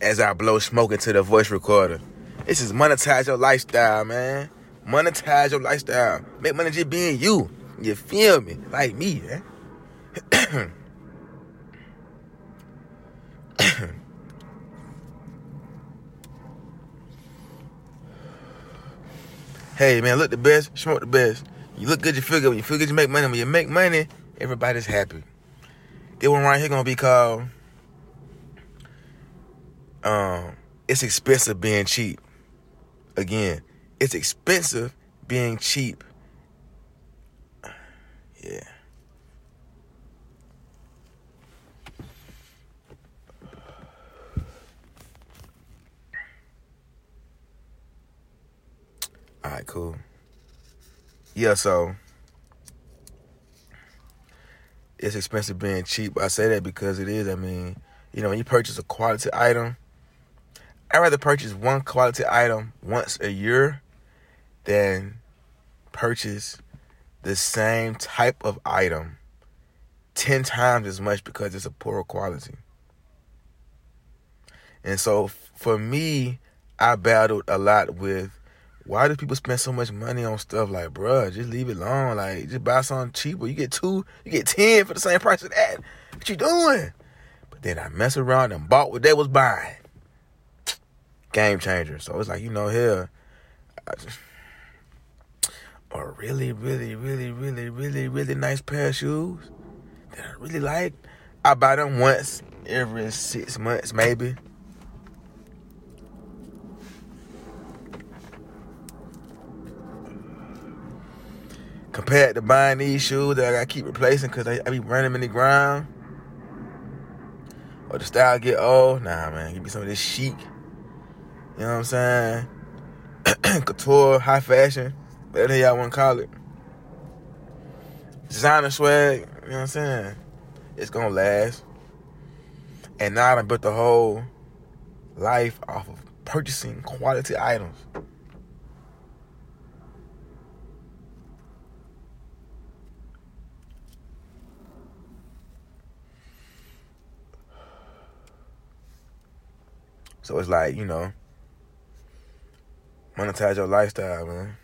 as I blow smoke into the voice recorder. This is monetize your lifestyle, man. Monetize your lifestyle. Make money just being you. You feel me? Like me, man. hey man, look the best, smoke the best. You look good, you feel good. When you feel good, you make money. When you make money, everybody's happy. This one right here gonna be called um it's expensive being cheap. Again, it's expensive being cheap. Yeah. All right, cool. Yeah, so it's expensive being cheap. I say that because it is. I mean, you know, when you purchase a quality item, I'd rather purchase one quality item once a year than purchase the same type of item 10 times as much because it's a poorer quality. And so for me, I battled a lot with why do people spend so much money on stuff like, bruh, just leave it alone. Like, just buy something cheaper. You get two, you get 10 for the same price of that. What you doing? But then I mess around and bought what they was buying. Game changer. So it's like, you know, here, I just, a really, really, really, really, really, really nice pair of shoes that I really like. I buy them once every six months, maybe. compared to buying these shoes that I gotta keep replacing because I, I be running them in the ground. Or the style get old. Nah, man, give me some of this chic. You know what I'm saying? Couture, high fashion, whatever y'all want to call it. Designer swag, you know what I'm saying? It's gonna last. And now I built the whole life off of purchasing quality items. So it's like, you know, monetize your lifestyle, man.